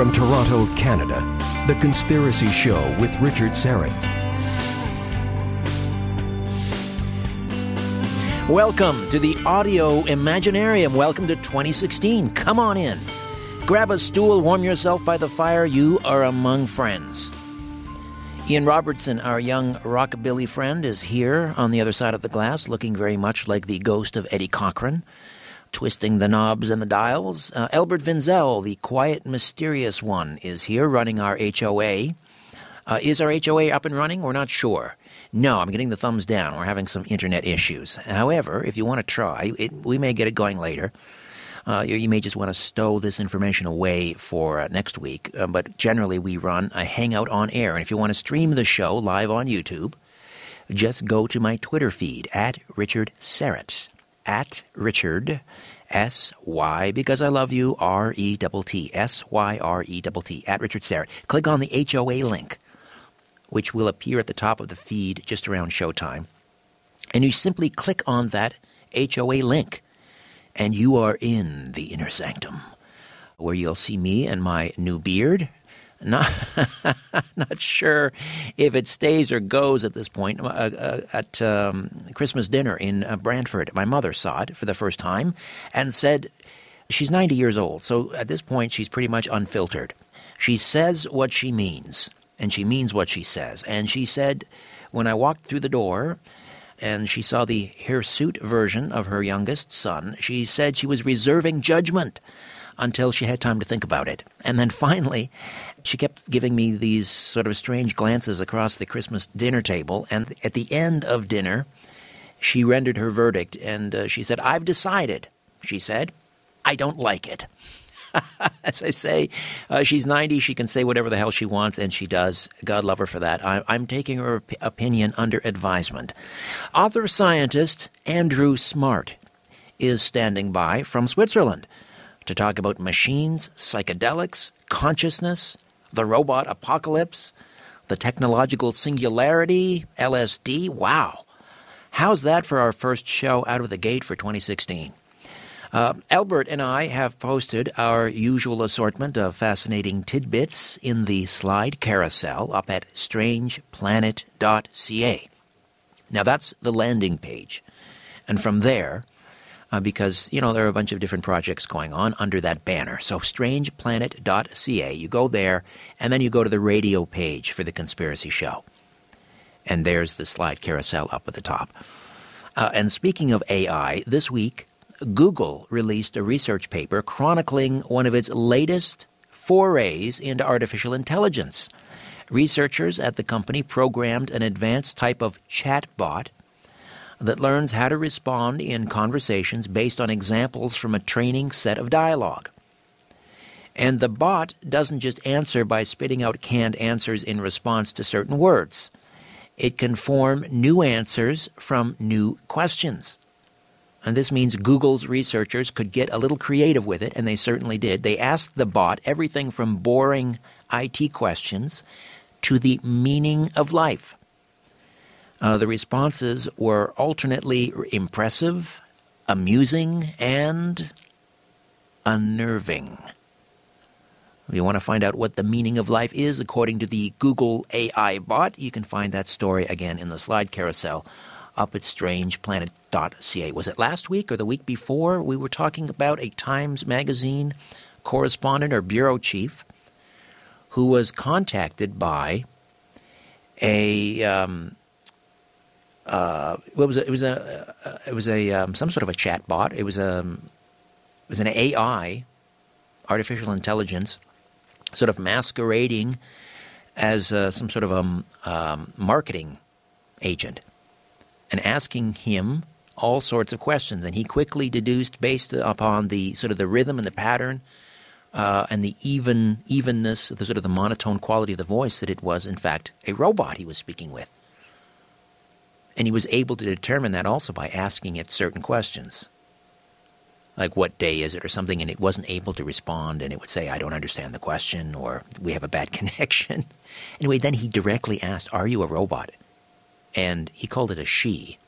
From Toronto, Canada, The Conspiracy Show with Richard Syrett. Welcome to the Audio Imaginarium. Welcome to 2016. Come on in. Grab a stool, warm yourself by the fire. You are among friends. Ian Robertson, our young rockabilly friend, is here on the other side of the glass, looking very much like the ghost of Eddie Cochran, twisting the knobs and the dials. Uh, Elbert Vinzel, the quiet, mysterious one, is here running our HOA. Uh, is our HOA up and running? We're not sure. No, I'm getting the thumbs down. We're having some internet issues. However, if you want to try, it, we may get it going later. Uh, you, you, may just want to stow this information away for uh, next week. Uh, but generally, we run a Hangout on air. And if you want to stream the show live on YouTube, just go to my Twitter feed at Richard Syrett. At Richard S Y because I love you R E T T S Y R E T T at Richard Syrett. Click on the HOA link which will appear at the top of the feed just around showtime. And you simply click on that HOA link, and you are in the inner sanctum, where you'll see me and my new beard. Not, not sure if it stays or goes at this point. Uh, uh, at um, Christmas dinner in uh, Brantford, my mother saw it for the first time and said, She's 90 years old, so at this point she's pretty much unfiltered. She says what she means and she means what she says. And she said, when I walked through the door, and she saw the hirsute version of her youngest son, she said she was reserving judgment until she had time to think about it. And then finally, she kept giving me these sort of strange glances across the Christmas dinner table. And at the end of dinner, she rendered her verdict and uh, she said, I've decided, she said, I don't like it. As I say, uh, she's 90. She can say whatever the hell she wants, and she does. God love her for that. I, am taking her op- opinion under advisement. Author scientist Andrew Smart is standing by from Switzerland to talk about machines, psychedelics, consciousness, the robot apocalypse, the technological singularity, LSD. Wow. How's that for our first show out of the gate for 2016? Uh, Albert and I have posted our usual assortment of fascinating tidbits in the slide carousel up at strangeplanet.ca. Now, that's the landing page. And from there, uh, because, you know, there are a bunch of different projects going on under that banner. So, strangeplanet.ca, you go there, and then you go to the radio page for the conspiracy show. And there's the slide carousel up at the top. Uh, and speaking of AI, this week Google released a research paper chronicling one of its latest forays into artificial intelligence. Researchers at the company programmed an advanced type of chatbot that learns how to respond in conversations based on examples from a training set of dialogue. And the bot doesn't just answer by spitting out canned answers in response to certain words. It can form new answers from new questions. And this means Google's researchers could get a little creative with it, and they certainly did. They asked the bot everything from boring IT questions to the meaning of life. Uh, the responses were alternately impressive, amusing, and unnerving. If you want to find out what the meaning of life is according to the Google AI bot, you can find that story again in the slide carousel up at strangeplanet.ca. Was it last week or the week before? We were talking about a Times Magazine correspondent or bureau chief who was contacted by a um, uh, what was it? It was a uh, it was a um, some sort of a chat bot. It was a it was an AI, artificial intelligence, sort of masquerading as uh, some sort of a um, um marketing agent and asking him all sorts of questions. And he quickly deduced, based upon the sort of the rhythm and the pattern uh, and the even evenness, the sort of the monotone quality of the voice, that it was in fact a robot he was speaking with. And he was able to determine that also by asking it certain questions. Like, what day is it, or something, and it wasn't able to respond, and it would say, I don't understand the question, or we have a bad connection. anyway, then he directly asked, Are you a robot? and he called it a she.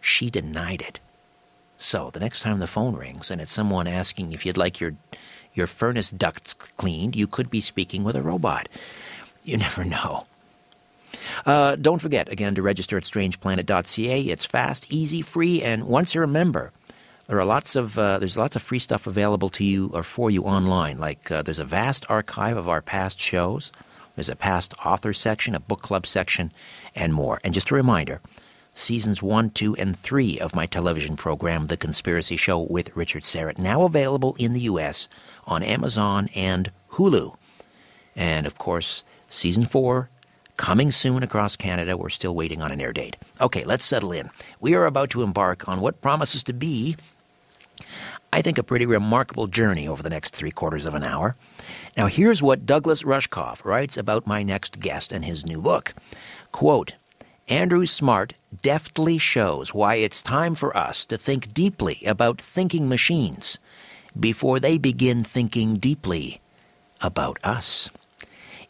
She denied it. So the next time the phone rings and it's someone asking if you'd like your your furnace ducts cleaned, you could be speaking with a robot. You never know. Uh, don't forget, again, to register at strangeplanet.ca. It's fast, easy, free, and once you're a member, there are lots of uh, there's lots of free stuff available to you or for you online. Like uh, there's a vast archive of our past shows. There's a past author section, a book club section, and more. And just a reminder, seasons one, two, and three of my television program, The Conspiracy Show with Richard Syrett, now available in the U.S. on Amazon and Hulu. And of course, season four coming soon across Canada. We're still waiting on an air date. Okay, let's settle in. We are about to embark on what promises to be, I think, a pretty remarkable journey over the next three quarters of an hour. Now, here's what Douglas Rushkoff writes about my next guest and his new book. Quote, Andrew Smart deftly shows why it's time for us to think deeply about thinking machines before they begin thinking deeply about us.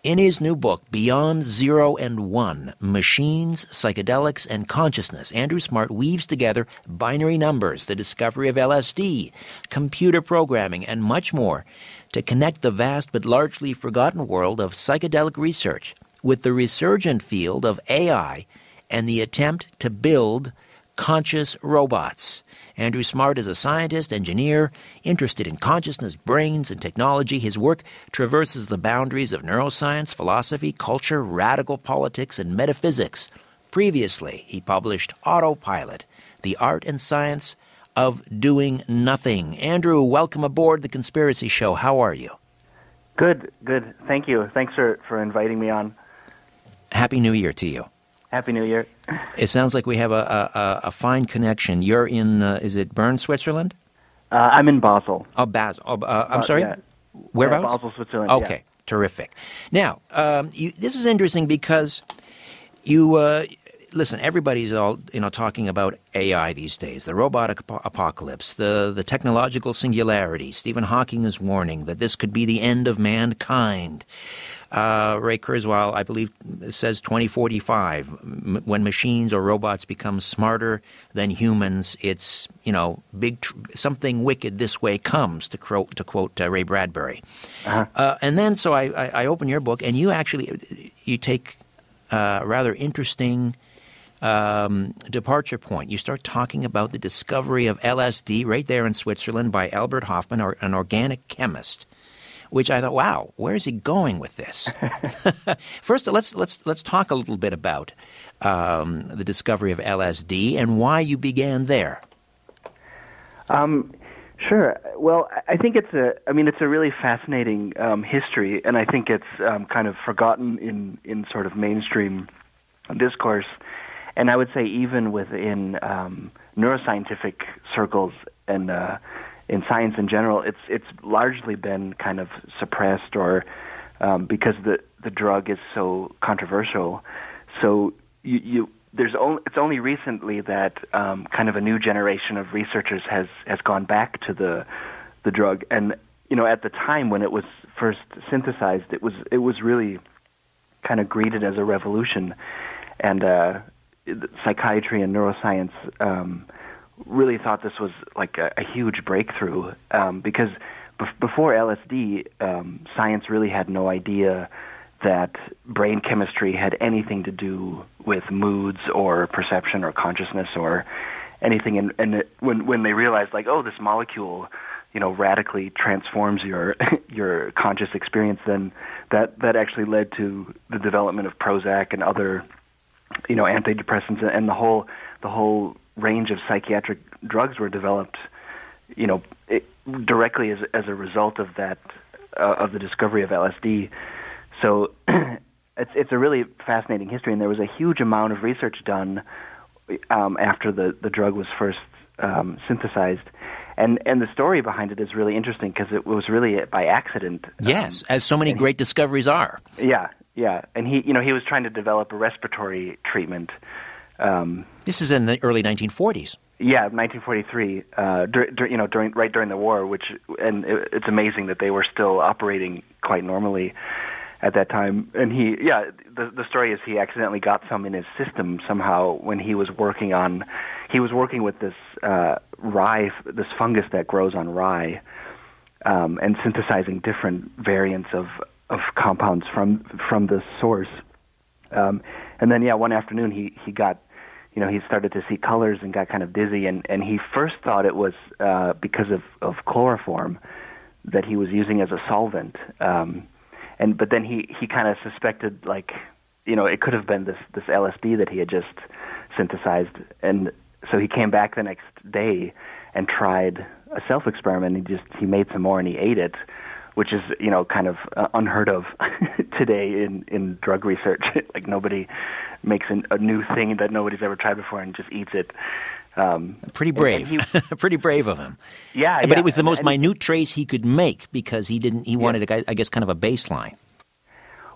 In his new book, Beyond Zero and One Machines, Psychedelics, and Consciousness, Andrew Smart weaves together binary numbers, the discovery of LSD, computer programming, and much more to connect the vast but largely forgotten world of psychedelic research with the resurgent field of AI and the attempt to build conscious robots. Andrew Smart is a scientist, engineer, interested in consciousness, brains, and technology. His work traverses the boundaries of neuroscience, philosophy, culture, radical politics, and metaphysics. Previously, he published Autopilot The Art and Science of Doing Nothing. Andrew, welcome aboard The Conspiracy Show. How are you? Good, good. Thank you. Thanks for, for inviting me on. Happy New Year to you. Happy New Year. It sounds like we have a, a, a fine connection. You're in, uh, is it Bern, Switzerland? Uh, I'm in Basel. Oh, Basel. Oh, uh, I'm sorry? Yeah. Whereabouts? Yeah, Basel, Switzerland. Okay, yeah. terrific. Now, um, you, this is interesting because you uh, listen. Everybody's all you know talking about AI these days, the robotic ap- apocalypse, the the technological singularity. Stephen Hawking is warning that this could be the end of mankind. Uh, Ray Kurzweil, I believe, says 2045. M- when machines or robots become smarter than humans, it's you know big tr- something wicked this way comes. To, cro- to quote uh, Ray Bradbury. Uh-huh. Uh, and then so I, I, I, open your book, and you actually you take a rather interesting. Um, departure point. You start talking about the discovery of LSD right there in Switzerland by Albert Hofmann, or, an organic chemist which I thought, wow, where is he going with this? First, let's let's let's talk a little bit about um, the discovery of LSD and why you began there. Um, sure. Well, I think it's a. I mean, it's a really fascinating um, history, and I think it's um, kind of forgotten in in sort of mainstream discourse. And I would say even within um, neuroscientific circles and uh, in science in general, it's it's largely been kind of suppressed or um, because the the drug is so controversial. So you, you there's only it's only recently that um, kind of a new generation of researchers has has gone back to the the drug and you know at the time when it was first synthesized it was it was really kind of greeted as a revolution and uh, psychiatry and neuroscience um, really thought this was like a, a huge breakthrough um, because bef- before LSD, um, science really had no idea that brain chemistry had anything to do with moods or perception or consciousness or anything. And, and it, when when they realized, like, oh, this molecule, you know, radically transforms your your conscious experience, then that that actually led to the development of Prozac and other, you know, antidepressants and the whole the whole range of psychiatric drugs were developed, you know, it, directly as as a result of that uh, of the discovery of LSD. So it's it's a really fascinating history, and there was a huge amount of research done um, after the the drug was first um, synthesized. And and the story behind it is really interesting because it was really by accident. Yes, um, as so many great discoveries are. Yeah, yeah. And he, you know, he was trying to develop a respiratory treatment um, this is in the early 1940s. Yeah, 1943. Uh, dur- dur- you know, during right during the war, which and it, it's amazing that they were still operating quite normally at that time. And he, yeah, the the story is he accidentally got some in his system somehow when he was working on, he was working with this uh, rye, this fungus that grows on rye. um, and synthesizing different variants of of compounds from from the source. Um, and then yeah, one afternoon he he got you know he started to see colors and got kind of dizzy and and he first thought it was uh, because of of chloroform that he was using as a solvent. Um, and but then he he kind of suspected like you know it could have been this this LSD that he had just synthesized and so he came back the next day and tried a self experiment he just he made some more and he ate it which is you know kind of uh, unheard of today in in drug research like nobody makes an, a new thing that nobody's ever tried before and just eats it um, pretty brave, he, pretty brave of him. Yeah, but yeah. it was the most and, minute trace he could make because he didn't. He yeah. wanted, a, I guess, kind of a baseline.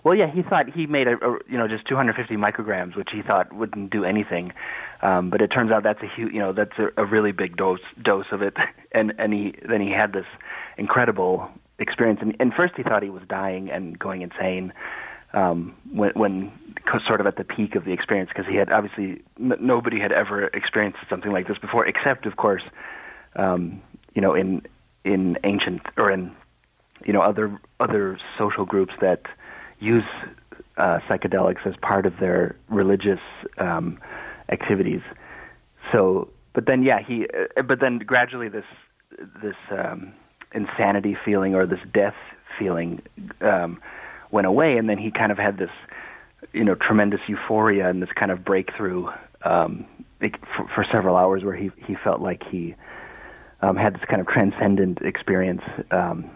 Well, yeah, he thought he made a, a, you know just 250 micrograms, which he thought wouldn't do anything. Um, but it turns out that's a huge, you know, that's a, a really big dose dose of it. And and he then he had this incredible experience. And, and first he thought he was dying and going insane um, when when sort of at the peak of the experience because he had obviously n- nobody had ever experienced something like this before, except of course, um, you know, in in ancient or in you know other other social groups that use uh, psychedelics as part of their religious um, activities. So, but then, yeah, he. Uh, but then gradually, this this um, insanity feeling or this death feeling um, went away, and then he kind of had this, you know, tremendous euphoria and this kind of breakthrough um, for, for several hours, where he he felt like he um, had this kind of transcendent experience. Um,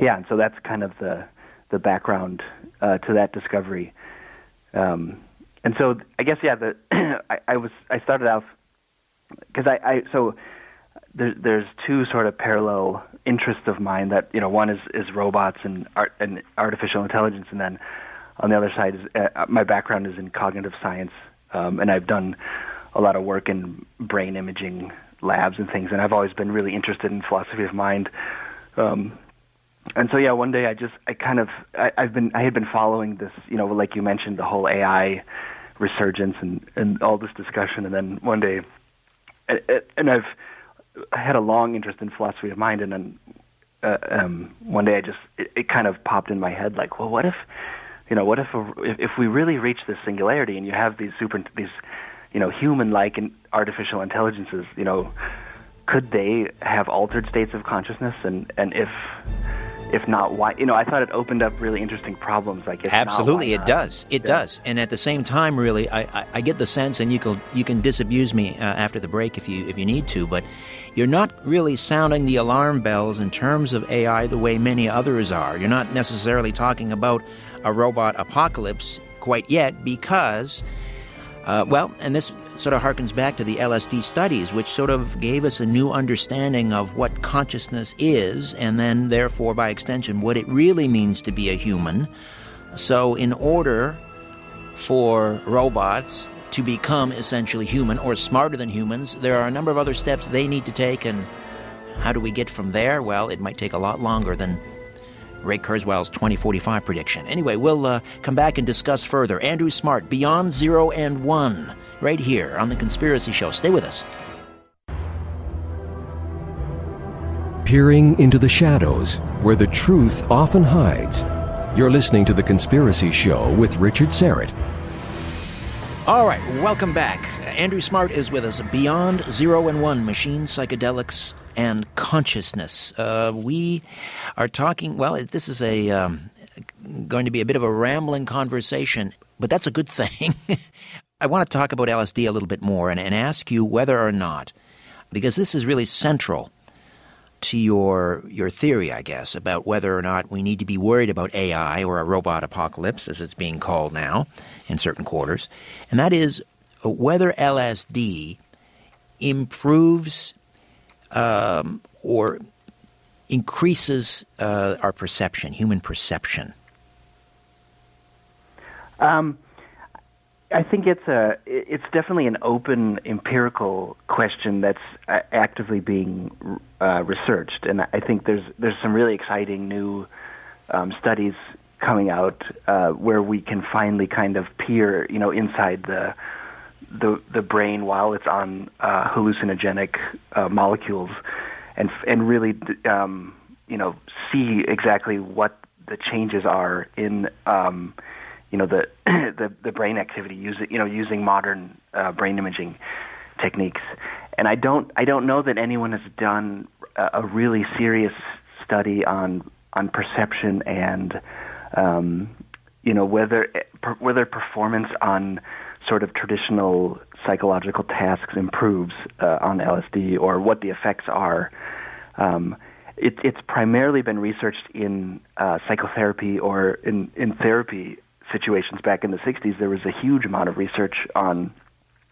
yeah, and so that's kind of the the background uh, to that discovery. Um, and so I guess yeah, the I, I was I started off because I, I so there's there's two sort of parallel interests of mine that you know one is is robots and art and artificial intelligence, and then on the other side is uh, my background is in cognitive science, um, and I've done a lot of work in brain imaging labs and things, and I've always been really interested in philosophy of mind. Um, and so yeah, one day I just I kind of I, I've been I had been following this you know like you mentioned the whole AI resurgence and and all this discussion, and then one day, and I've had a long interest in philosophy of mind, and then uh, um, one day I just it, it kind of popped in my head like, well, what if you know what if a, if, we really reach this singularity and you have these super these you know human-like and artificial intelligences, you know, could they have altered states of consciousness, and and if if not why you know i thought it opened up really interesting problems like absolutely not, it does. It yeah. does. And at the same time really I, I, I, get the sense and you can you can disabuse me uh, after the break if you if you need to but you're not really sounding the alarm bells in terms of ai the way many others are. You're not necessarily talking about a robot apocalypse quite yet because uh, well, and this sort of harkens back to the LSD studies, which sort of gave us a new understanding of what consciousness is, and then, therefore, by extension, what it really means to be a human. So, in order for robots to become essentially human or smarter than humans, there are a number of other steps they need to take, and how do we get from there? Well, it might take a lot longer than Ray Kurzweil's 2045 prediction. Anyway, we'll uh, come back and discuss further. Andrew Smart, Beyond Zero and One, right here on The Conspiracy Show. Stay with us. Peering into the shadows where the truth often hides. You're listening to The Conspiracy Show with Richard Syrett. All right, welcome back. Andrew Smart is with us. Beyond Zero and One Machine Psychedelics and consciousness. Uh, we are talking, well, this is a um, going to be a bit of a rambling conversation, but that's a good thing. I want to talk about LSD a little bit more and, and ask you whether or not, because this is really central to your your theory, I guess, about whether or not we need to be worried about AI or a robot apocalypse, as it's being called now in certain quarters, and that is whether LSD improves um, or increases uh, our perception, human perception? Um, I think it's a it's definitely an open empirical question that's actively being uh, researched, and I think there's there's some really exciting new um, studies coming out uh, where we can finally kind of peer, you know, inside the the the brain while it's on uh, hallucinogenic uh, molecules, and and really um, you know see exactly what the changes are in um, you know the the, the brain activity using you know using modern uh, brain imaging techniques. And I don't I don't know that anyone has done a, a really serious study on on perception and um, you know whether whether performance on sort of traditional psychological tasks improves uh, on LSD or what the effects are. Um, it, it's primarily been researched in uh, psychotherapy or in, in therapy situations back in the 60s. There was a huge amount of research on,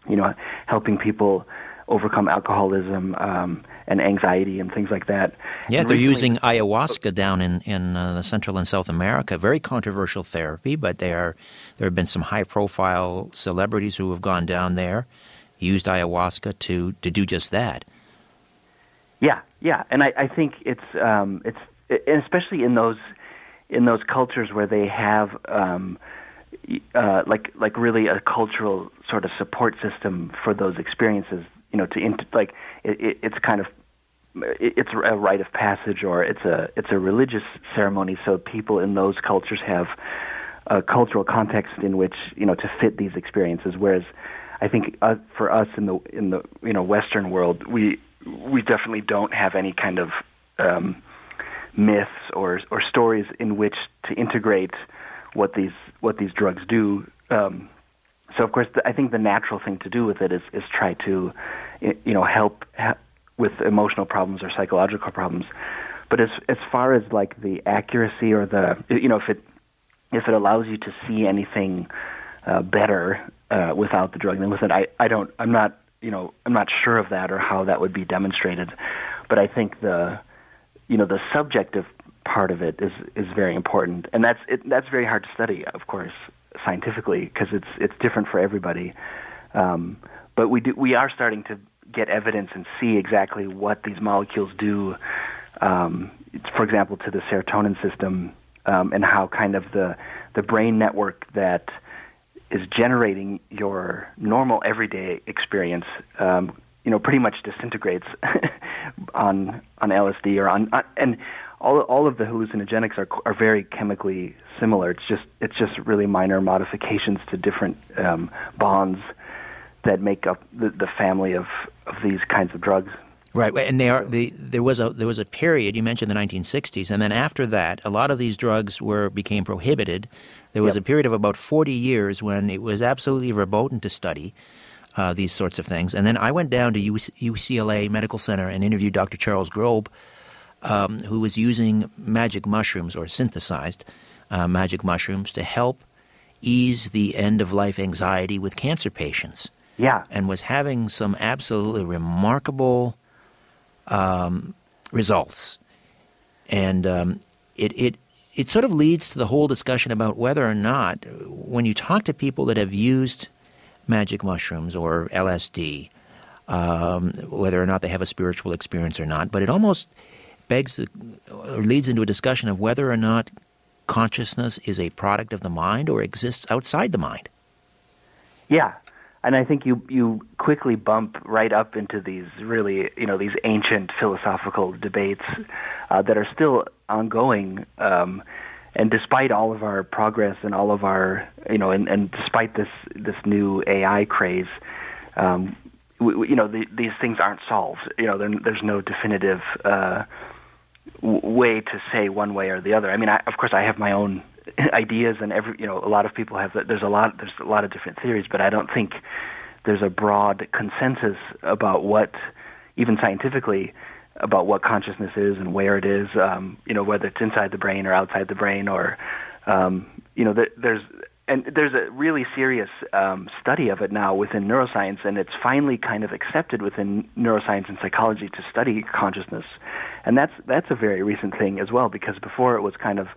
you know, helping people overcome alcoholism um, and anxiety and things like that. Yeah, and they're recently, using ayahuasca down in in uh, Central and South America. Very controversial therapy, but they are there have been some high profile celebrities who have gone down there, used ayahuasca to to do just that. Yeah, yeah, and I, I think it's um, it's especially in those in those cultures where they have um, uh, like like really a cultural sort of support system for those experiences. You know, to int- like it, it, it's kind of it's a rite of passage or it's a it's a religious ceremony. So people in those cultures have a cultural context in which you know to fit these experiences. Whereas I think uh, for us in the in the you know Western world, we we definitely don't have any kind of um, myths or or stories in which to integrate what these what these drugs do. Um, so of course, the, I think the natural thing to do with it is is try to, you know, help ha- with emotional problems or psychological problems. But as as far as like the accuracy or the you know if it if it allows you to see anything uh, better uh, without the drug than with it, I I don't I'm not you know I'm not sure of that or how that would be demonstrated. But I think the you know the subjective part of it is is very important, and that's it, that's very hard to study, of course, scientifically because it's it's different for everybody. Um, but we do we are starting to get evidence and see exactly what these molecules do. Um, for example, to the serotonin system um, and how kind of the the brain network that is generating your normal everyday experience um, you know pretty much disintegrates on on LSD or on, on and all all of the hallucinogenics are are very chemically similar. It's just it's just really minor modifications to different um, bonds that make up the, the family of, of these kinds of drugs. Right, and they are the, there was a there was a period you mentioned the 1960s, and then after that, a lot of these drugs were became prohibited. There was yep. a period of about 40 years when it was absolutely verboten to study uh, these sorts of things. And then I went down to UCLA Medical Center and interviewed Dr. Charles Grob, um, who was using magic mushrooms or synthesized uh, magic mushrooms to help ease the end of life anxiety with cancer patients. Yeah. And was having some absolutely remarkable um, results. And um, it, it, it sort of leads to the whole discussion about whether or not, when you talk to people that have used magic mushrooms or LSD, um, whether or not they have a spiritual experience or not. But it almost begs or leads into a discussion of whether or not consciousness is a product of the mind or exists outside the mind. Yeah, and I think you you quickly bump right up into these really you know these ancient philosophical debates uh, that are still ongoing. Um, and despite all of our progress and all of our you know and, and despite this this new AI craze, um, we, we, you know the, these things aren't solved. You know there's no definitive uh, way to say one way or the other. I mean, I, of course, I have my own ideas, and every you know a lot of people have. There's a lot there's a lot of different theories, but I don't think there's a broad consensus about what even scientifically about what consciousness is and where it is, um, you know, whether it's inside the brain or outside the brain, or um, you know, there's and there's a really serious um, study of it now within neuroscience, and it's finally kind of accepted within neuroscience and psychology to study consciousness, and that's that's a very recent thing as well because before it was kind of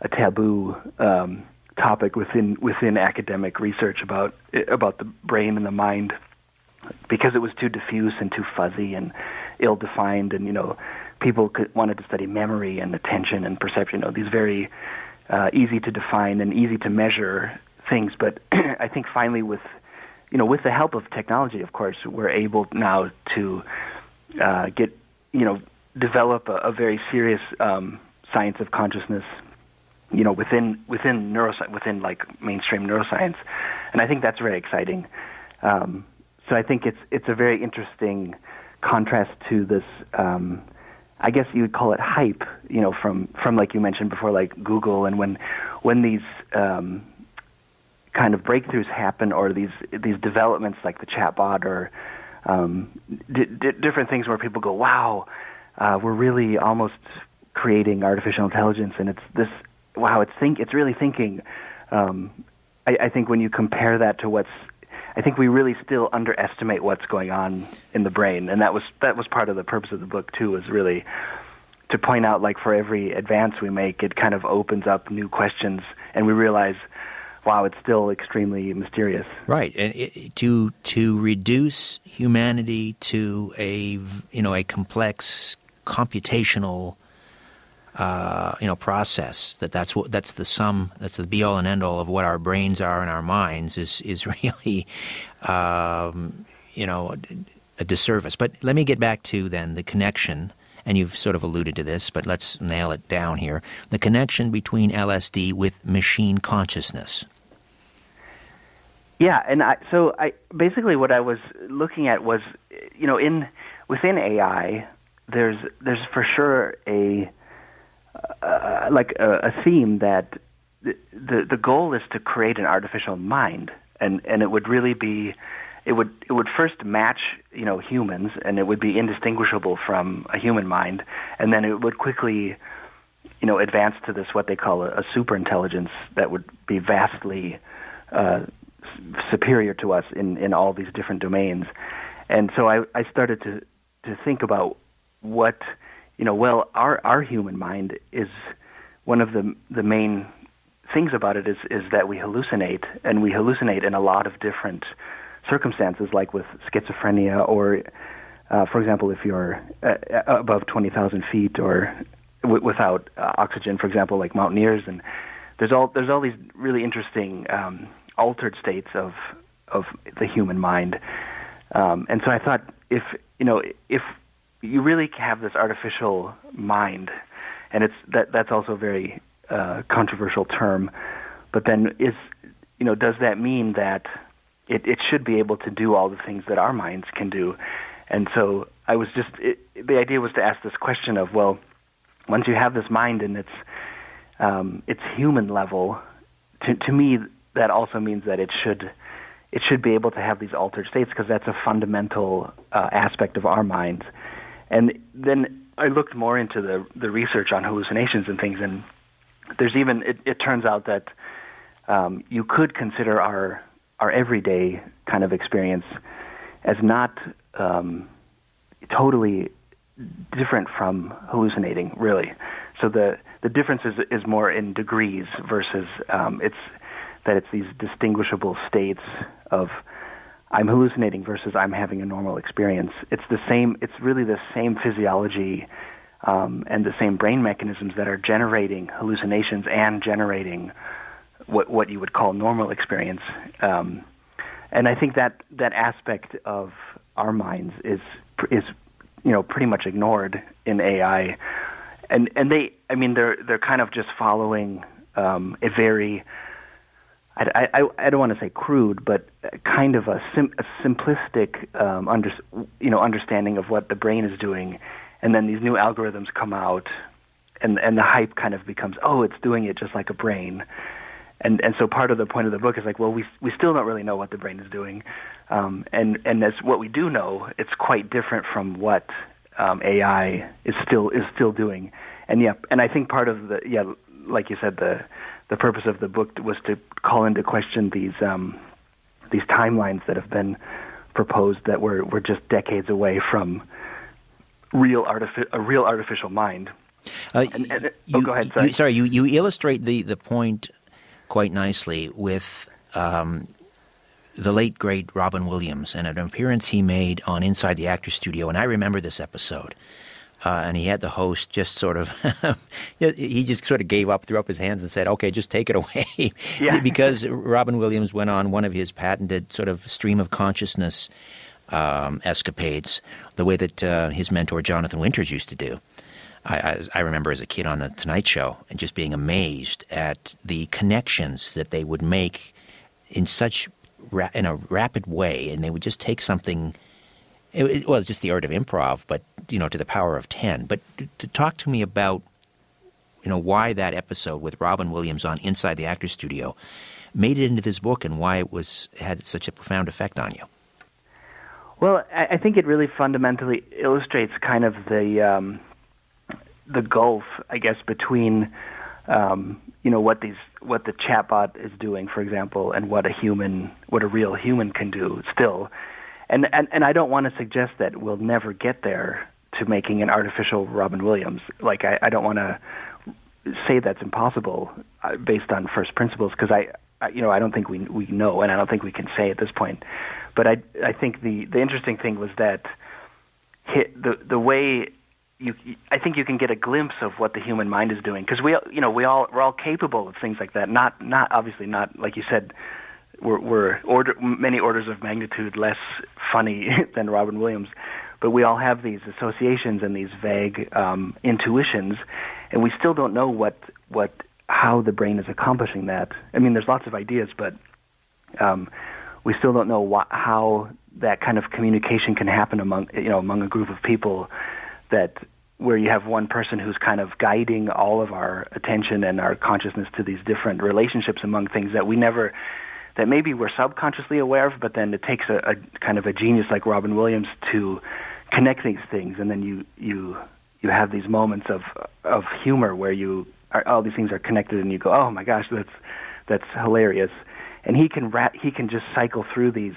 a taboo um, topic within within academic research about about the brain and the mind because it was too diffuse and too fuzzy and ill defined and you know people could, wanted to study memory and attention and perception you know these very uh, easy to define and easy to measure things but i think finally with you know with the help of technology of course we're able now to uh, get you know develop a, a very serious um, science of consciousness, you know, within within neuroscience, within like mainstream neuroscience, and I think that's very exciting. Um, so I think it's it's a very interesting contrast to this. Um, I guess you would call it hype, you know, from from like you mentioned before, like Google, and when when these um, kind of breakthroughs happen, or these these developments like the chatbot, or um, d- d- different things where people go, "Wow, uh, we're really almost creating artificial intelligence," and it's this, wow, it's think, it's really thinking. Um, I, I think when you compare that to what's I think we really still underestimate what's going on in the brain, and that was that was part of the purpose of the book too. Was really to point out like for every advance we make, it kind of opens up new questions, and we realize, wow, it's still extremely mysterious. Right, and it, to to reduce humanity to a you know a complex computational uh, you know process that that's what that's the sum that's the be all and end all of what our brains are and our minds is is really um, you know a disservice. But let me get back to then the connection. And you've sort of alluded to this, but let's nail it down here. The connection between LSD with machine consciousness. Yeah, and I, so I basically what I was looking at was, you know, in within AI, there's there's for sure a uh, like a, a theme that the, the the goal is to create an artificial mind, and and it would really be it would it would first match you know humans, and it would be indistinguishable from a human mind, and then it would quickly you know advance to this what they call a, a super intelligence that would be vastly uh, superior to us in in all these different domains, and so I I started to to think about what you know, well, our our human mind is one of the the main things about it is is that we hallucinate, and we hallucinate in a lot of different circumstances, like with schizophrenia, or uh, for example, if you're uh, above twenty thousand feet, or w- without uh, oxygen, for example, like mountaineers, and there's all there's all these really interesting um, altered states of of the human mind, um, and so I thought if you know if you really have this artificial mind, and it's that that's also a very uh, controversial term. But then is you know does that mean that it, it should be able to do all the things that our minds can do? And so I was just it, the idea was to ask this question of well, once you have this mind and it's um, it's human level, to to me that also means that it should it should be able to have these altered states because that's a fundamental uh, aspect of our minds. And then I looked more into the the research on hallucinations and things, and there's even it, it turns out that um, you could consider our our everyday kind of experience as not um, totally different from hallucinating, really. So the the difference is is more in degrees versus um, it's that it's these distinguishable states of I'm hallucinating versus I'm having a normal experience. It's the same. It's really the same physiology um, and the same brain mechanisms that are generating hallucinations and generating what what you would call normal experience. Um, and I think that that aspect of our minds is is you know pretty much ignored in AI, and and they I mean they're they're kind of just following um, a very I, I, I don't want to say crude, but kind of a, sim, a simplistic um, under, you know, understanding of what the brain is doing, and then these new algorithms come out, and and the hype kind of becomes, oh, it's doing it just like a brain, and and so part of the point of the book is like, well, we we still don't really know what the brain is doing, um, and and as what we do know, it's quite different from what um, AI is still is still doing, and yeah, and I think part of the yeah, like you said, the the purpose of the book was to call into question these um, these timelines that have been proposed that were were just decades away from real artifi- a real artificial mind. Uh, and, and, oh, you, oh, go ahead. Sorry. You, sorry, you, you illustrate the, the point quite nicely with um, the late great Robin Williams and an appearance he made on Inside the Actors Studio, and I remember this episode. Uh, and he had the host just sort of he just sort of gave up, threw up his hands, and said, "Okay, just take it away," yeah. because Robin Williams went on one of his patented sort of stream of consciousness um, escapades, the way that uh, his mentor Jonathan Winters used to do. I, I, I, remember as a kid on the Tonight Show and just being amazed at the connections that they would make in such ra- in a rapid way, and they would just take something. It, it was just the art of improv, but you know, to the power of ten. But to talk to me about you know why that episode with Robin Williams on Inside the Actors Studio made it into this book and why it was had such a profound effect on you. Well, I think it really fundamentally illustrates kind of the um, the gulf, I guess, between um, you know what these what the chatbot is doing, for example, and what a human, what a real human can do still. And and and I don't want to suggest that we'll never get there to making an artificial Robin Williams. Like I, I don't want to say that's impossible uh, based on first principles because I, I, you know, I don't think we we know, and I don't think we can say at this point. But I I think the the interesting thing was that hit the the way you I think you can get a glimpse of what the human mind is doing because we you know we all we're all capable of things like that not not obviously not like you said we're we're order many orders of magnitude less funny than Robin Williams. But we all have these associations and these vague um intuitions and we still don't know what what how the brain is accomplishing that. I mean there's lots of ideas but um we still don't know what, how that kind of communication can happen among you know among a group of people that where you have one person who's kind of guiding all of our attention and our consciousness to these different relationships among things that we never that maybe we're subconsciously aware of but then it takes a, a kind of a genius like Robin Williams to connect these things and then you you you have these moments of of humor where you are, all these things are connected and you go oh my gosh that's that's hilarious and he can rat he can just cycle through these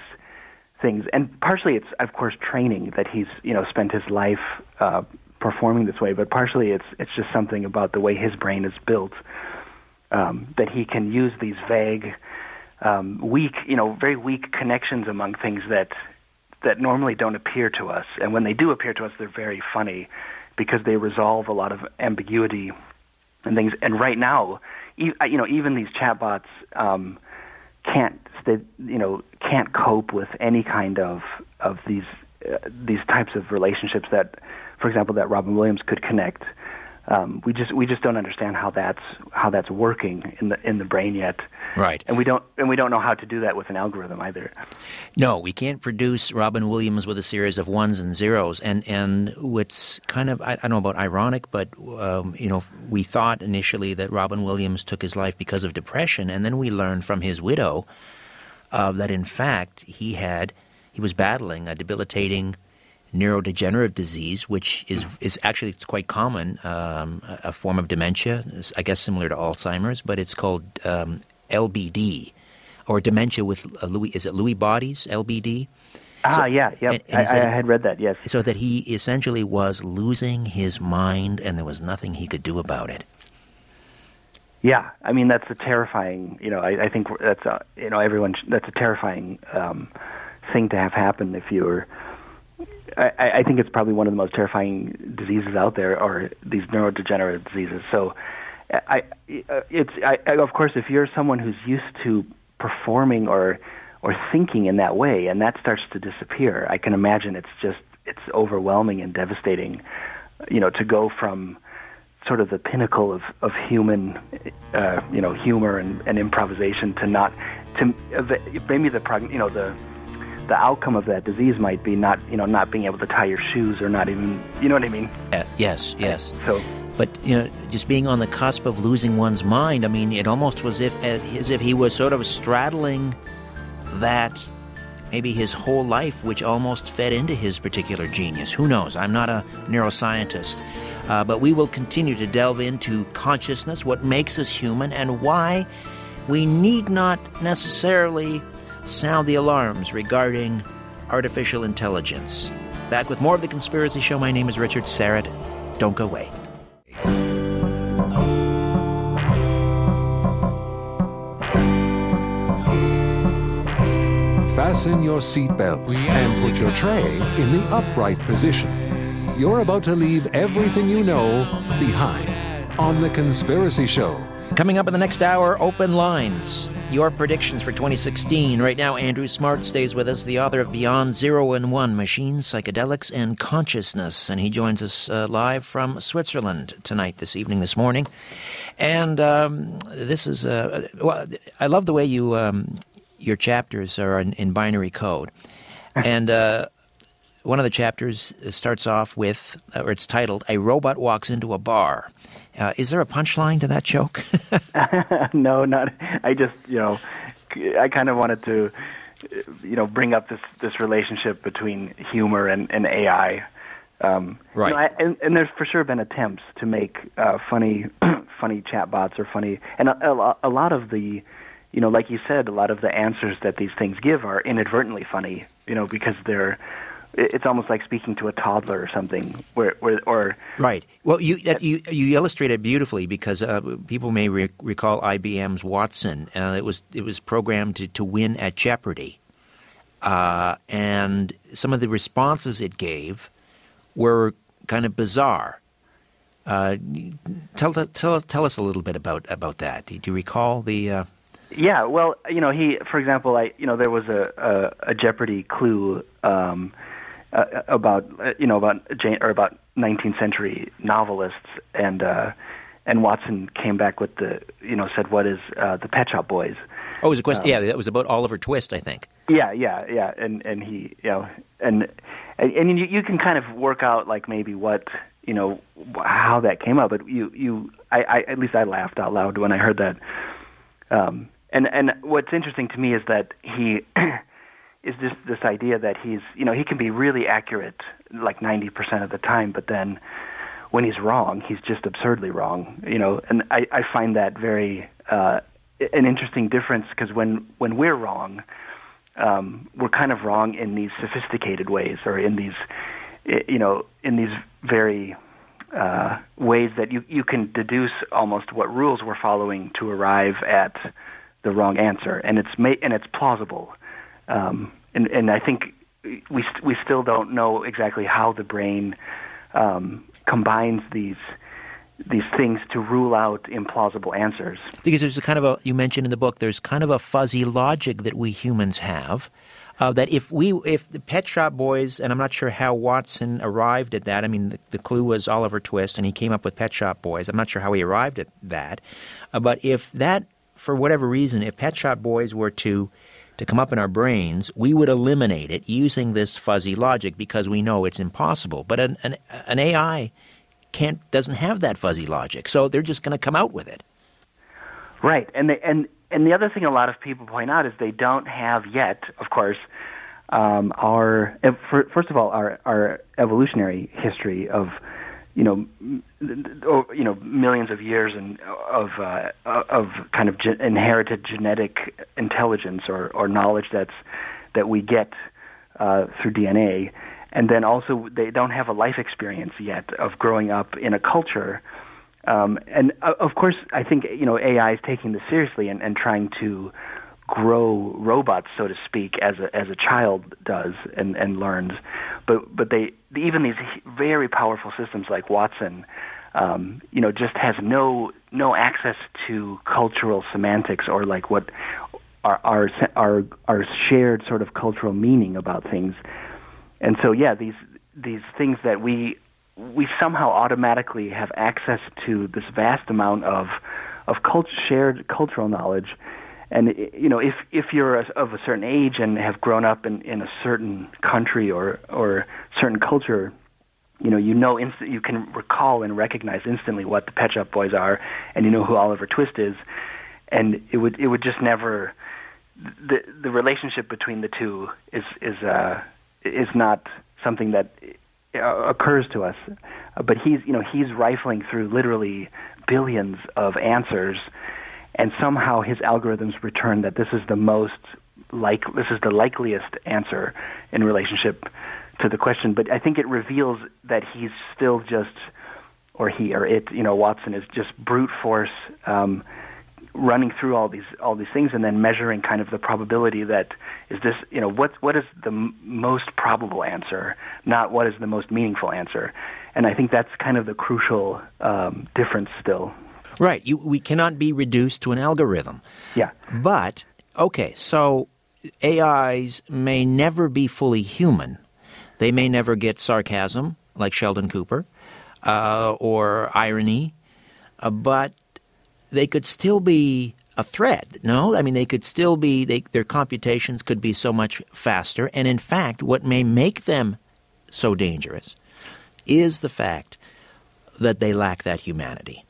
things. And partially, it's of course training that he's you know spent his life uh, performing this way, but partially it's it's just something about the way his brain is built um, that he can use these vague, um, weak, you know, very weak connections among things that that normally don't appear to us, and when they do appear to us, they're very funny because they resolve a lot of ambiguity and things. And right now, you know, even these chatbots. Um, can't they you know can't cope with any kind of of these uh, these types of relationships that for example that Robin Williams could connect um, we just we just don't understand how that's how that's working in the in the brain yet. Right. And we don't and we don't know how to do that with an algorithm either. No, we can't produce Robin Williams with a series of ones and zeros. And and what's kind of I, I don't know about ironic, but um, you know we thought initially that Robin Williams took his life because of depression, and then we learned from his widow uh, that in fact he had he was battling a debilitating neurodegenerative disease, which is is actually it's quite common, um, a form of dementia, I guess similar to Alzheimer's, but it's called um, LBD, or dementia with uh, Lewy. Is it Louis bodies? LBD. Ah, so, yeah, yeah. I, I, had read that. Yes. So that he essentially was losing his mind, and there was nothing he could do about it. Yeah, I mean that's a terrifying. You know, I, I think that's a, you know everyone. That's a terrifying um, thing to have happen if you're I, I think it's probably one of the most terrifying diseases out there, or these neurodegenerative diseases. So, I, it's I, of course if you're someone who's used to performing or or thinking in that way, and that starts to disappear, I can imagine it's just it's overwhelming and devastating. You know, to go from sort of the pinnacle of of human, uh, you know, humor and, and improvisation to not to maybe the you know the the outcome of that disease might be not you know not being able to tie your shoes or not even you know what I mean. Uh, yes, yes. So, but you know, just being on the cusp of losing one's mind. I mean, it almost was if as if he was sort of straddling that maybe his whole life, which almost fed into his particular genius. Who knows? I'm not a neuroscientist. Uh, but we will continue to delve into consciousness, what makes us human, and why we need not necessarily sound the alarms regarding artificial intelligence. Back with more of The Conspiracy Show. My name is Richard Syrett. Don't go away. Fasten your seatbelt and put your tray in the upright position. You're about to leave everything you know behind on The Conspiracy Show. Coming up in the next hour, open lines. your predictions for 2016. Right now, Andrew Smart stays with us, the author of Beyond Zero and One Machines, Psychedelics, and Consciousness. And he joins us uh, live from Switzerland tonight, this evening, this morning. And um, this is, uh, well, I love the way you, um, your chapters are in, in binary code. And uh, one of the chapters starts off with, or it's titled, A Robot Walks into a Bar. Uh, is there a punchline to that joke? no, not. I just, you know, I kind of wanted to, you know, bring up this this relationship between humor and, and AI. Um, right. You know, I, and, and there's for sure been attempts to make uh, funny, funny chatbots or funny, and a, a, a lot of the, you know, like you said, a lot of the answers that these things give are inadvertently funny. You know, because they're it's almost like speaking to a toddler or something where, where or right. Well you that, you you illustrate it beautifully because uh, people may re- recall IBM's Watson. Uh, it was it was programmed to, to win at Jeopardy. Uh, and some of the responses it gave were kind of bizarre. Uh, tell, tell tell us a little bit about about that. Do you recall the uh, yeah, well, you know, he, for example, I, you know, there was a a, a Jeopardy clue um, uh, about uh, you know about Jane, or about 19th century novelists and uh, and Watson came back with the you know said what is uh, the Pet Shop Boys. Oh, it was a question. Um, yeah, that was about Oliver Twist, I think. Yeah, yeah, yeah, and and he you know and and, and you, you can kind of work out like maybe what you know how that came up, but you you I, I at least I laughed out loud when I heard that. Um, and and what's interesting to me is that he is this this idea that he's you know he can be really accurate like 90% of the time but then when he's wrong he's just absurdly wrong you know? And i i find that very uh an interesting difference because when when we're wrong um we're kind of wrong in these sophisticated ways or in these you know in these very uh ways that you you can deduce almost what rules we're following to arrive at the wrong answer. And it's ma- and it's plausible um, and, and I think we st- we still don't know exactly how the brain um, combines these these things to rule out implausible answers. Because there's a kind of a you mentioned in the book there's kind of a fuzzy logic that we humans have. Uh, that if we if the Pet Shop Boys and I'm not sure how Watson arrived at that. I mean, the, the clue was Oliver Twist, and he came up with Pet Shop Boys. I'm not sure how he arrived at that, uh, but if that for whatever reason, if Pet Shop Boys were to to come up in our brains, we would eliminate it using this fuzzy logic because we know it's impossible. But an, an, an AI can't doesn't have that fuzzy logic, so they're just going to come out with it. Right, and they, and and the other thing a lot of people point out is they don't have yet, of course, um, our first of all our our evolutionary history of you know, you know, millions of years and of uh, of kind of ge- inherited genetic intelligence or, or knowledge that's that we get uh, through DNA, and then also they don't have a life experience yet of growing up in a culture. Um, and uh, of course, I think you know AI is taking this seriously and, and trying to grow robots, so to speak, as a as a child does and and learns. But but they even these very powerful systems like Watson, um, you know, just has no no access to cultural semantics or like what our our our our shared sort of cultural meaning about things. And so yeah, these these things that we we somehow automatically have access to this vast amount of of cult- shared cultural knowledge and you know if if you're of a certain age and have grown up in in a certain country or or certain culture you know you know you can recall and recognize instantly what the Pet Shop Boys are and you know who Oliver Twist is. And it would it would just never the the relationship between the two is is uh is not something that uh, occurs to us. But he's you know he's rifling through literally billions of answers and somehow his algorithms return that this is the most like this is the likeliest answer in relationship to the question. But I think it reveals that he's still just, or he or it, you know, Watson is just brute force. Um, running through all these all these things and then measuring kind of the probability that is this you know what what is the m- most probable answer not what is the most meaningful answer and i think that's kind of the crucial um, difference still Right. You, we cannot be reduced to an algorithm. Yeah. But, okay, so AIs may never be fully human. They may never get sarcasm, like Sheldon Cooper, uh, or irony, uh, but they could still be a threat. No, I mean they could still be. They, their computations could be so much faster. And in fact, what may make them so dangerous is the fact that they lack that humanity.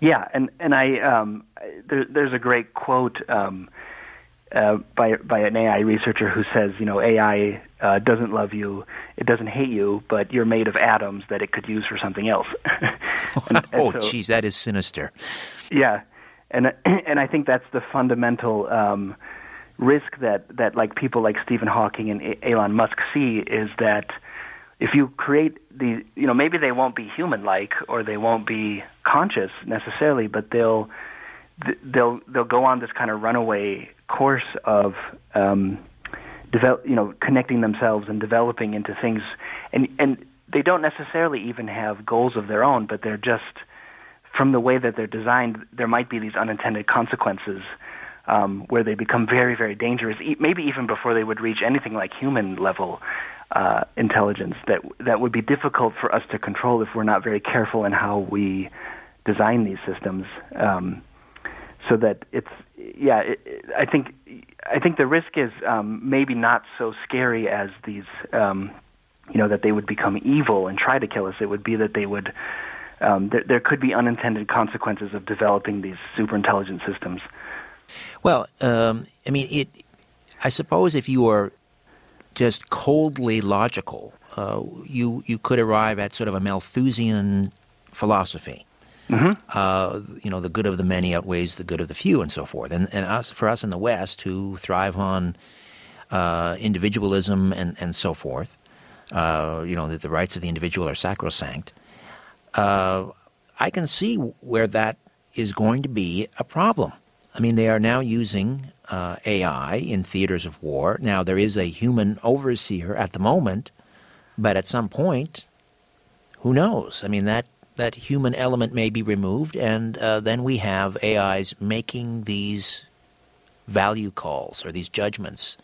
Yeah, and and I um, there, there's a great quote um, uh, by by an AI researcher who says, you know, AI uh, doesn't love you, it doesn't hate you, but you're made of atoms that it could use for something else. and, oh, jeez, so, that is sinister. Yeah, and and I think that's the fundamental um, risk that that like people like Stephen Hawking and Elon Musk see is that if you create the you know maybe they won't be human like or they won't be conscious necessarily but they'll they'll they'll go on this kind of runaway course of um develop you know connecting themselves and developing into things. And and they don't necessarily even have goals of their own but they're just from the way that they're designed there might be these unintended consequences um, where they become very, very dangerous, e- maybe even before they would reach anything like human level uh, intelligence that that would be difficult for us to control if we're not very careful in how we design these systems. Um, so that it's yeah, it, it, I think I think the risk is um, maybe not so scary as these um, you know that they would become evil and try to kill us. It would be that they would um, there, could be unintended consequences of developing these super intelligent systems. Well, um, I mean, it. I suppose if you are just coldly logical, uh, you you could arrive at sort of a Malthusian philosophy. Mm-hmm. Uh, you know, the good of the many outweighs the good of the few, and so forth. And and us, for us in the West, who thrive on uh, individualism and and so forth, uh, you know, that the rights of the individual are sacrosanct. Uh, I can see where that is going to be a problem. I mean, they are now using uh, AI in theaters of war. Now, there is a human overseer at the moment, but at some point, who knows? I mean, that, that human element may be removed, and uh, then we have AIs making these value calls or these judgments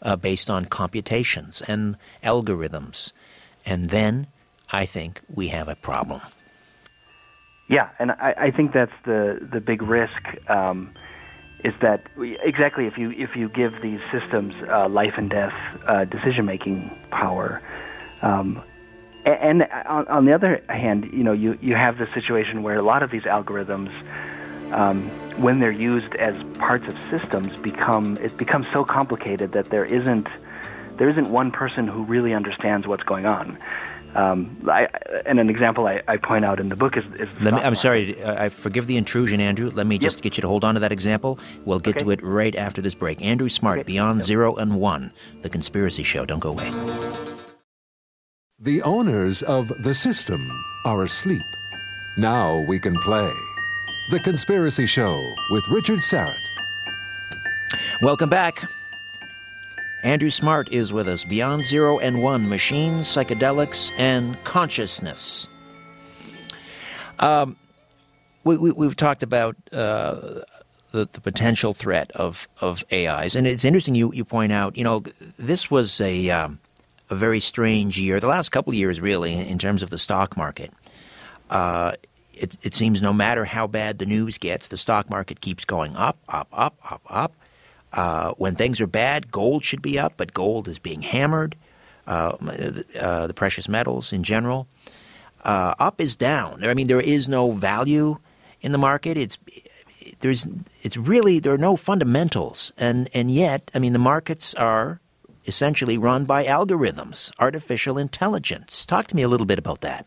uh, based on computations and algorithms. And then I think we have a problem. Yeah, and I, I think that's the the big risk. Um, is that exactly if you if you give these systems uh, life and death uh, decision making power, um, and, and on, on, the other hand, you know you you have the situation where a lot of these algorithms, um, when they're used as parts of systems, become it becomes so complicated that there isn't there isn't one person who really understands what's going on. Um, I, and an example I, I, point out in the book is. is me, I'm sorry, I forgive the intrusion, Andrew. Let me just yep. get you to hold on to that example. We'll get okay. to it right after this break. Andrew Smart, okay. Beyond yep. Zero and One, The Conspiracy Show. Don't go away. The owners of the system are asleep. Now we can play. The Conspiracy Show with Richard Syrett. Welcome back. Andrew Smart is with us. Beyond Zero and One Machines, Psychedelics, and Consciousness. Um, we, have we, talked about uh, the, the, potential threat of, of AIs. And it's interesting you, you point out, you know, this was a, um, a very strange year, the last couple of years, really, in terms of the stock market. Uh, it, it seems no matter how bad the news gets, the stock market keeps going up, up, up, up, up. Uh, when things are bad, gold should be up, but gold is being hammered. Uh, uh, the precious metals in general. Uh, up is down. I mean, there is no value in the market. It's there's it's really there are no fundamentals, and and yet, I mean, the markets are essentially run by algorithms, artificial intelligence. Talk to me a little bit about that.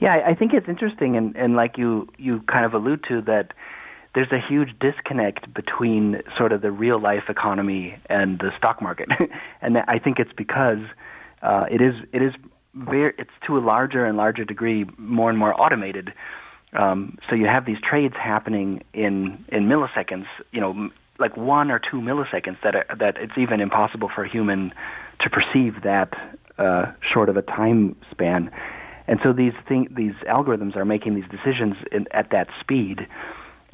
Yeah, I think it's interesting, and, and like you you kind of allude to that there's a huge disconnect between sort of the real life economy and the stock market, and I think it's because uh, it is it is very it's to a larger and larger degree more and more automated. Um, so you have these trades happening in in milliseconds, you know, like one or two milliseconds that are, that it's even impossible for a human to perceive that uh, short of a time span and so these thing, these algorithms are making these decisions in, at that speed.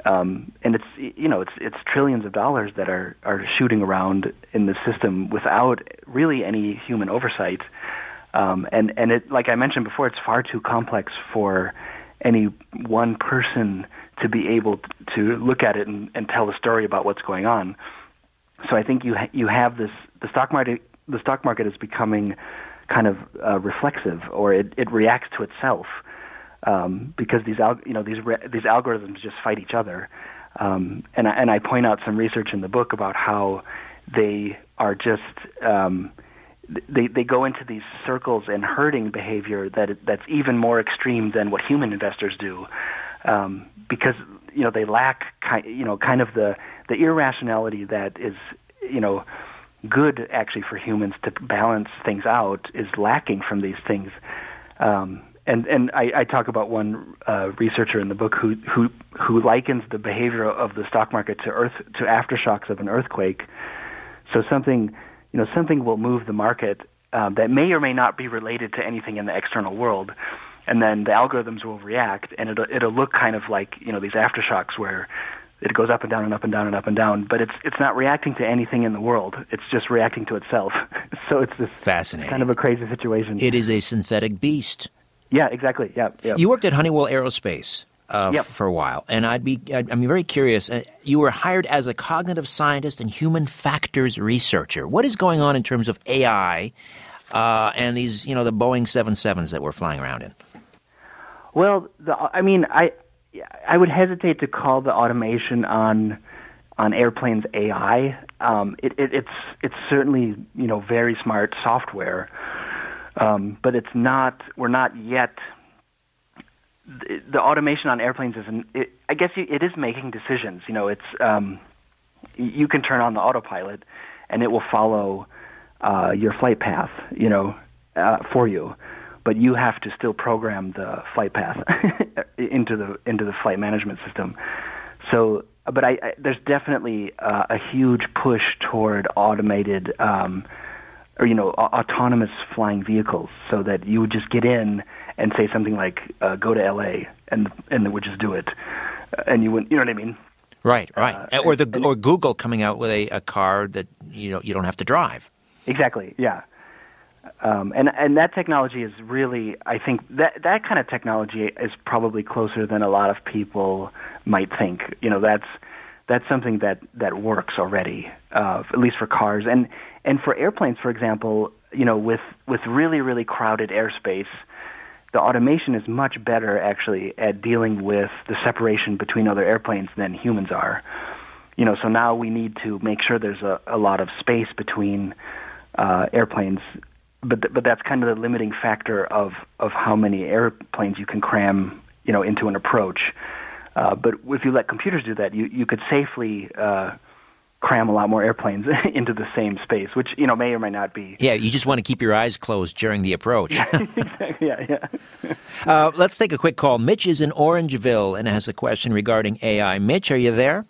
Um, and it's you know it's it's trillions of dollars that are are shooting around in the system without really any human oversight. Um, and and it like I mentioned before, it's far too complex for any one person to be able to look at it and, and tell a story about what's going on. So I think you ha- you have this the stock market the stock market is becoming kind of uh, reflexive or it, it reacts to itself um, because these al- you know these re- these algorithms just fight each other. Um, and I, and I point out some research in the book about how they are just um, they they go into these circles and herding behavior that that's even more extreme than what human investors do, um, because you know they lack kind you know kind of the the irrationality that is you know good actually for humans to balance things out is lacking from these things. Um, and and I, I talk about one uh, researcher in the book who who who likens the behavior of the stock market to earth to aftershocks of an earthquake. So something you know something will move the market um, that may or may not be related to anything in the external world, and then the algorithms will react, and it'll it'll look kind of like you know these aftershocks where it goes up and down and up and down and up and down, but it's it's not reacting to anything in the world. It's just reacting to itself. so it's this fascinating kind of a crazy situation. It is a synthetic beast. Yeah, exactly. Yeah, yeah. You worked at Honeywell Aerospace. Uh, yep. for a while, and I'd be I'm very curious. Uh, you were hired as a cognitive scientist and human factors researcher. What is going on in terms of AI uh, and these, you know, the Boeing 77s that we're flying around in? Well, the, I mean, I I would hesitate to call the automation on on airplanes AI. Um, it, it, it's it's certainly you know very smart software, um, but it's not. We're not yet. The, the automation on airplanes isn't. It, I guess it is making decisions. You know, it's um, you can turn on the autopilot, and it will follow uh, your flight path. You know, uh, for you but you have to still program the flight path into the into the flight management system. So, but I, I there's definitely uh, a huge push toward automated, um, or you know, autonomous flying vehicles, so that you would just get in and say something like, uh, "Go to L.A." and and it would just do it, and you wouldn't, you know what I mean? Right, right. Uh, or the or Google coming out with a, a car that you know you don't have to drive. Exactly. Yeah. Um, and and that technology is really, I think that that kind of technology is probably closer than a lot of people might think. You know, that's that's something that that works already, uh, at least for cars and and for airplanes, for example. You know, with with really really crowded airspace, the automation is much better actually at dealing with the separation between other airplanes than humans are. You know, so now we need to make sure there's a, a lot of space between uh, airplanes but but that's kind of the limiting factor of of how many airplanes you can cram you know into an approach. Uh, but if you let computers do that, you you could safely uh, cram a lot more airplanes into the same space, which you know may or may not be. Yeah, you just want to keep your eyes closed during the approach. yeah, yeah. uh, let's take a quick call. Mitch is in Orangeville and has a question regarding AI. Mitch, are you there?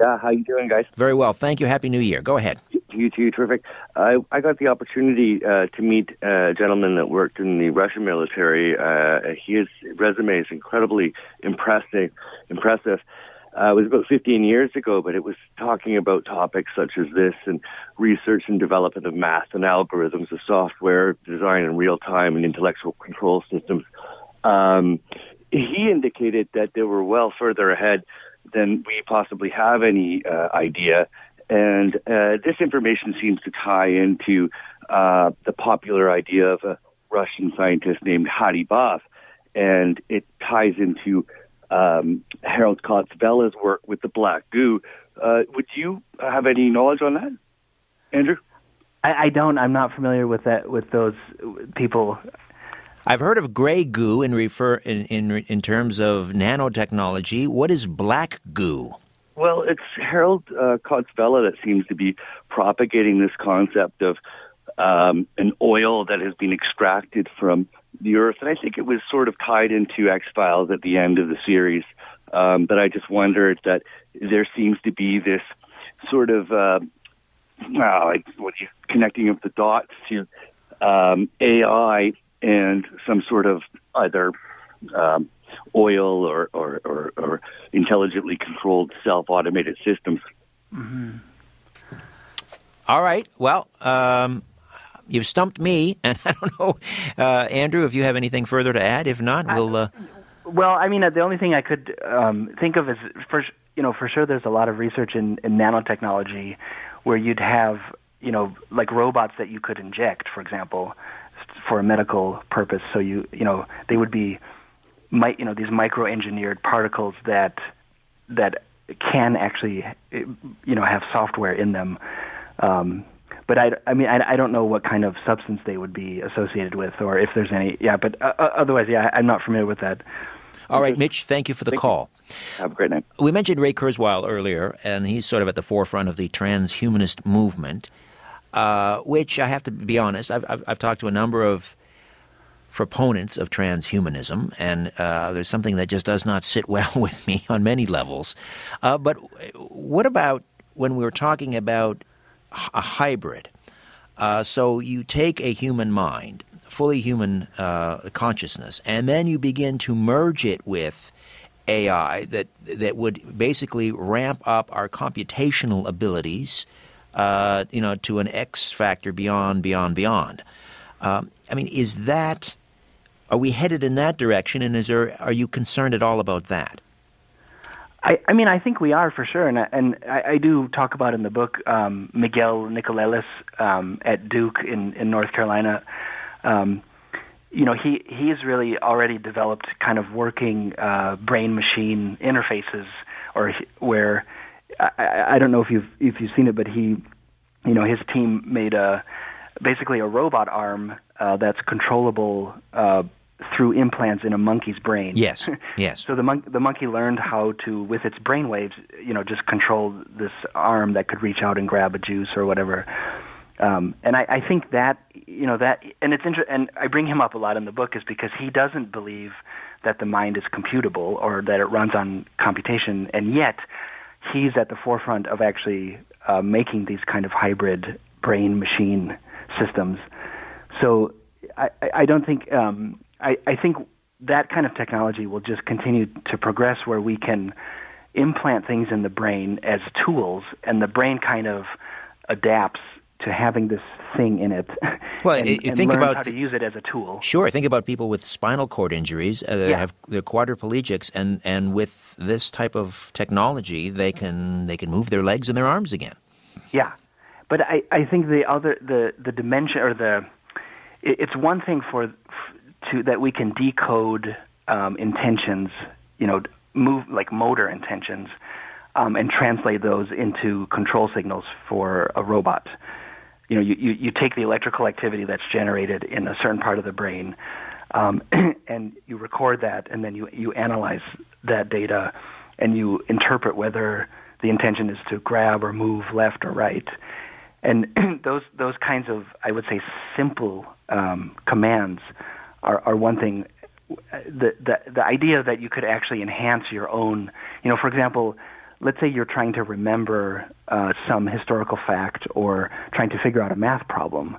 Yeah, how you doing, guys? Very well, thank you. Happy New Year. Go ahead. You too, terrific. I I got the opportunity uh, to meet a gentleman that worked in the Russian military. Uh, his resume is incredibly impressive. Impressive. Uh, it was about 15 years ago, but it was talking about topics such as this and research and development of math and algorithms of software design in real time and intellectual control systems. Um, he indicated that they were well further ahead than we possibly have any uh, idea and uh, this information seems to tie into uh, the popular idea of a Russian scientist named Hadi Boff, and it ties into um, Harold Kautz-Vella's work with the black goo. Uh, would you have any knowledge on that, Andrew? I, I don't. I'm not familiar with that with those people. I've heard of gray goo in refer in in, in terms of nanotechnology. What is black goo? Well, it's Harold uh, Kautz-Vella that seems to be propagating this concept of um, an oil that has been extracted from the earth, and I think it was sort of tied into X Files at the end of the series. Um, but I just wondered that there seems to be this sort of uh, well, like what you connecting of the dots to um, AI and some sort of either um, oil or, or, or, or, intelligently controlled self automated systems. Mm-hmm. All right. Well, um, you've stumped me, and I don't know, uh, Andrew, if you have anything further to add. If not, we'll. Uh... Well, I mean, uh, the only thing I could um, think of is, for you know, for sure, there's a lot of research in, in nanotechnology where you'd have, you know, like robots that you could inject, for example, for a medical purpose. So you, you know, they would be, you know, these micro-engineered particles that that can actually, you know, have software in them. Um, but I, I mean, I, I don't know what kind of substance they would be associated with, or if there's any. Yeah, but uh, uh otherwise, yeah, I'm not familiar with that. All right, Mitch, thank you for the thank call. You. Have a great night. We mentioned Ray Kurzweil earlier, and he's sort of at the forefront of the transhumanist movement, uh, which I have to be honest, I've, I've, I've, talked to a number of proponents of transhumanism, and uh, there's something that just does not sit well with me on many levels. Uh, but what about when we were talking about a hybrid. Uh, so you take a human mind, fully human uh, consciousness, and then you begin to merge it with AI that that would basically ramp up our computational abilities, uh, you know, to an X factor beyond, beyond, beyond. Um, I mean, is that are we headed in that direction? And is there are you concerned at all about that? I, I mean, I think we are for sure, and and I, I do talk about in the book um, Miguel Nicolelis um, at Duke in in North Carolina. Um, you know, he he has really already developed kind of working uh, brain machine interfaces, or he, where I, I don't know if you've if you've seen it, but he, you know, his team made a basically a robot arm uh, that's controllable. Uh, through implants in a monkey's brain. Yes, yes. so the mon- the monkey learned how to, with its brain waves, you know, just control this arm that could reach out and grab a juice or whatever. Um, and I, I think that you know that, and it's inter- and I bring him up a lot in the book is because he doesn't believe that the mind is computable or that it runs on computation, and yet he's at the forefront of actually uh, making these kind of hybrid brain machine systems. So I, I don't think um, I, I think that kind of technology will just continue to progress where we can implant things in the brain as tools, and the brain kind of adapts to having this thing in it. Well, and, and think about how to use it as a tool. Sure, think about people with spinal cord injuries. Uh, they yeah. have they're quadriplegics, and, and with this type of technology, they can they can move their legs and their arms again. Yeah, but I, I think the other the the dimension or the it's one thing for to that we can decode um, intentions, you know, move like motor intentions, um, and translate those into control signals for a robot. You know, you, you, you take the electrical activity that's generated in a certain part of the brain, um, and you record that, and then you you analyze that data, and you interpret whether the intention is to grab or move left or right. And those those kinds of I would say simple um, commands are, are one thing. The, the the idea that you could actually enhance your own, you know, for example, let's say you're trying to remember uh, some historical fact or trying to figure out a math problem,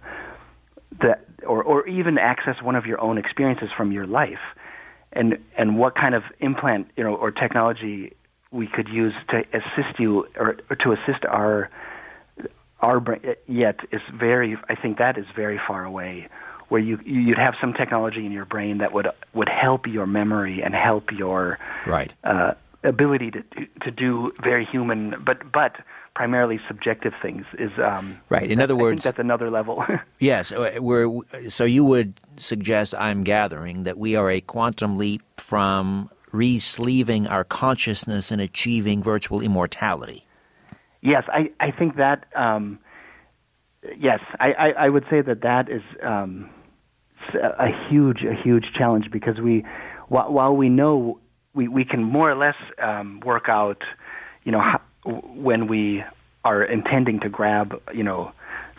that or or even access one of your own experiences from your life, and and what kind of implant, you know, or technology we could use to assist you or, or to assist our our brain yet is very I think that is very far away where you you'd have some technology in your brain that would would help your memory and help your right uh, ability to to do very human but but primarily subjective things is um, right. In other words, that's another level. yes, uh, we're, so you would suggest I'm gathering that we are a quantum leap from re-sleeving our consciousness and achieving virtual immortality. Yes, I I think that. Um, yes, I, I, I would say that that is um, a huge a huge challenge because we while, while we know we, we can more or less um, work out you know how, when we are intending to grab you know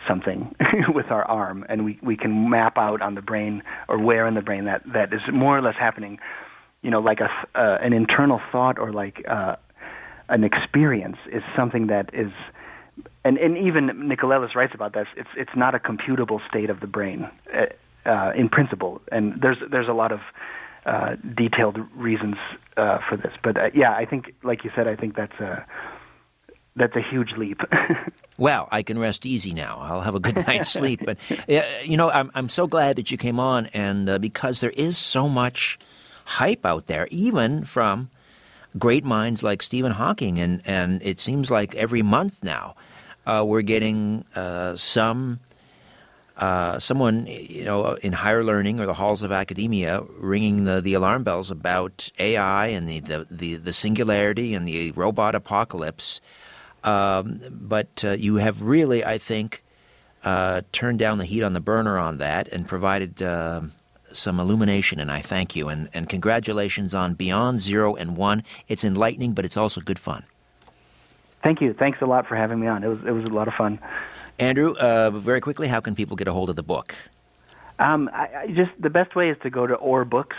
something with our arm and we, we can map out on the brain or where in the brain that, that is more or less happening you know like a uh, an internal thought or like uh, an experience is something that is and and even Nicolelis writes about this. It's it's not a computable state of the brain. Uh, uh, in principle. And there's there's a lot of uh, detailed reasons uh, for this. But uh, yeah, I think, like you said, I think that's a that's a huge leap. well, I can rest easy now. I'll have a good night's sleep. But you know, I'm I'm so glad that you came on, and uh, because there is so much hype out there, even from great minds like Stephen Hawking, and and it seems like every month now uh, we're getting uh, some. Uh, someone you know in higher learning or the halls of academia ringing the, the alarm bells about AI and the, the, the, the singularity and the robot apocalypse um, but uh, you have really, I think, uh, turned down the heat on the burner on that and provided uh, some illumination, and I thank you. And, and congratulations on Beyond Zero and One. It's enlightening, but it's also good fun. Thank you. Thanks a lot for having me on. It was it was a lot of fun. Andrew, uh, very quickly, how can people get a hold of the book? Um, I, I just the best way is to go to Or Books,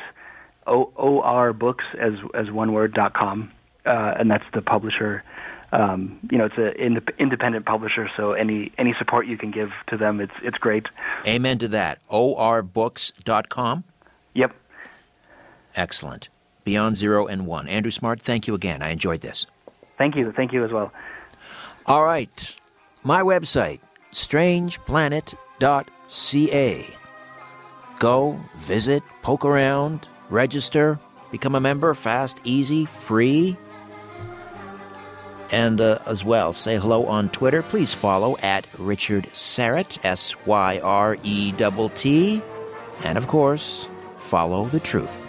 O O R Books as as one word dot com, uh, and that's the publisher um, you know, it's an ind- independent publisher, so any any support you can give to them, it's it's great. Amen to that. orbooks.com? Yep. Excellent. Beyond Zero and One. Andrew Smart, thank you again. I enjoyed this. Thank you. Thank you as well. All right. My website, strangeplanet.ca. Go, visit, poke around, register, become a member, fast, easy, free and uh, as well say hello on Twitter. Please follow at Richard Syrett, S Y R E T T, and of course, follow the truth.